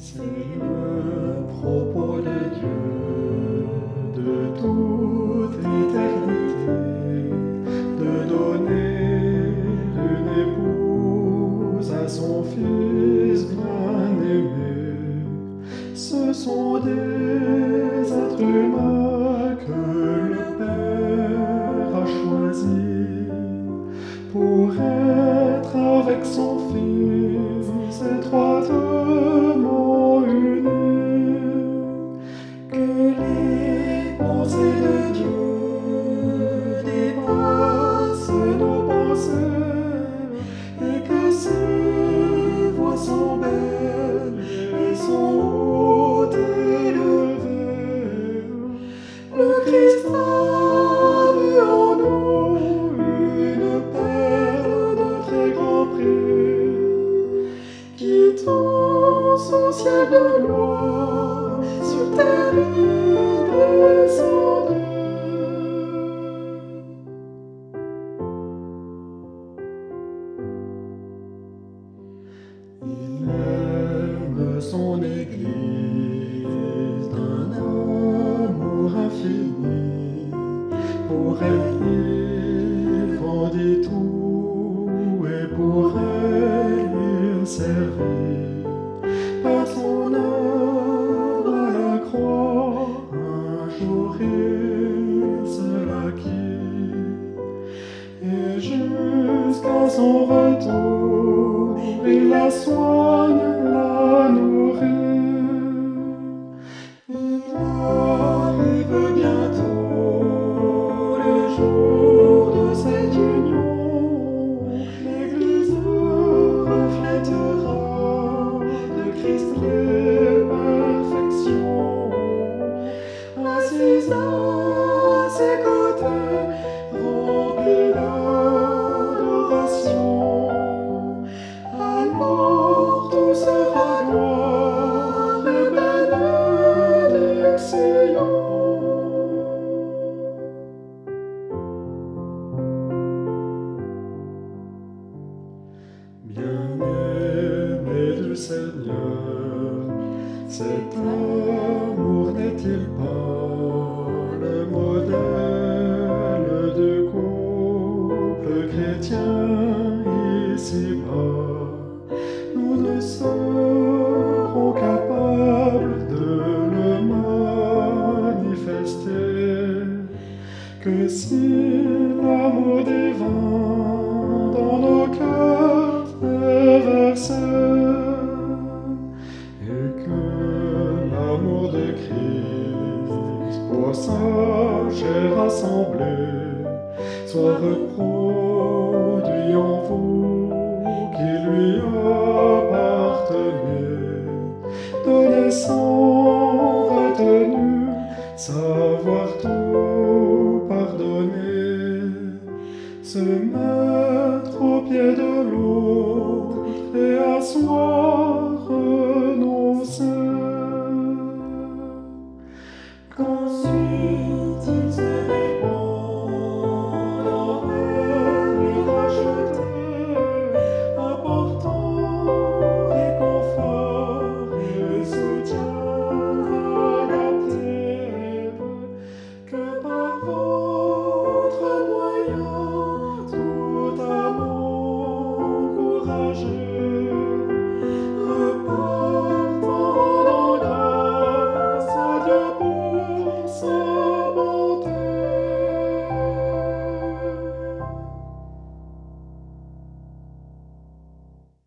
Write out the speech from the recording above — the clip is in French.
C'est le propos de Dieu de toute éternité de donner une épouse à son fils bien-aimé. Ce sont des êtres humains que le Père a choisis pour être avec son fils et sur il aime son Église d'un amour infini. Pour elle, il tout et pour elle, il servit. Son retour, il la soigne, la. Bien-aimé du Seigneur, cet amour n'est-il pas le modèle du couple chrétien ici-bas? Nous ne serons capables de le manifester que si l'amour divin et que l'amour de Christ pour sa chair assemblée soit reproduit en vous qui lui appartenez. Donnez sans retenue, savoir tout pardonner. Ce même There's one.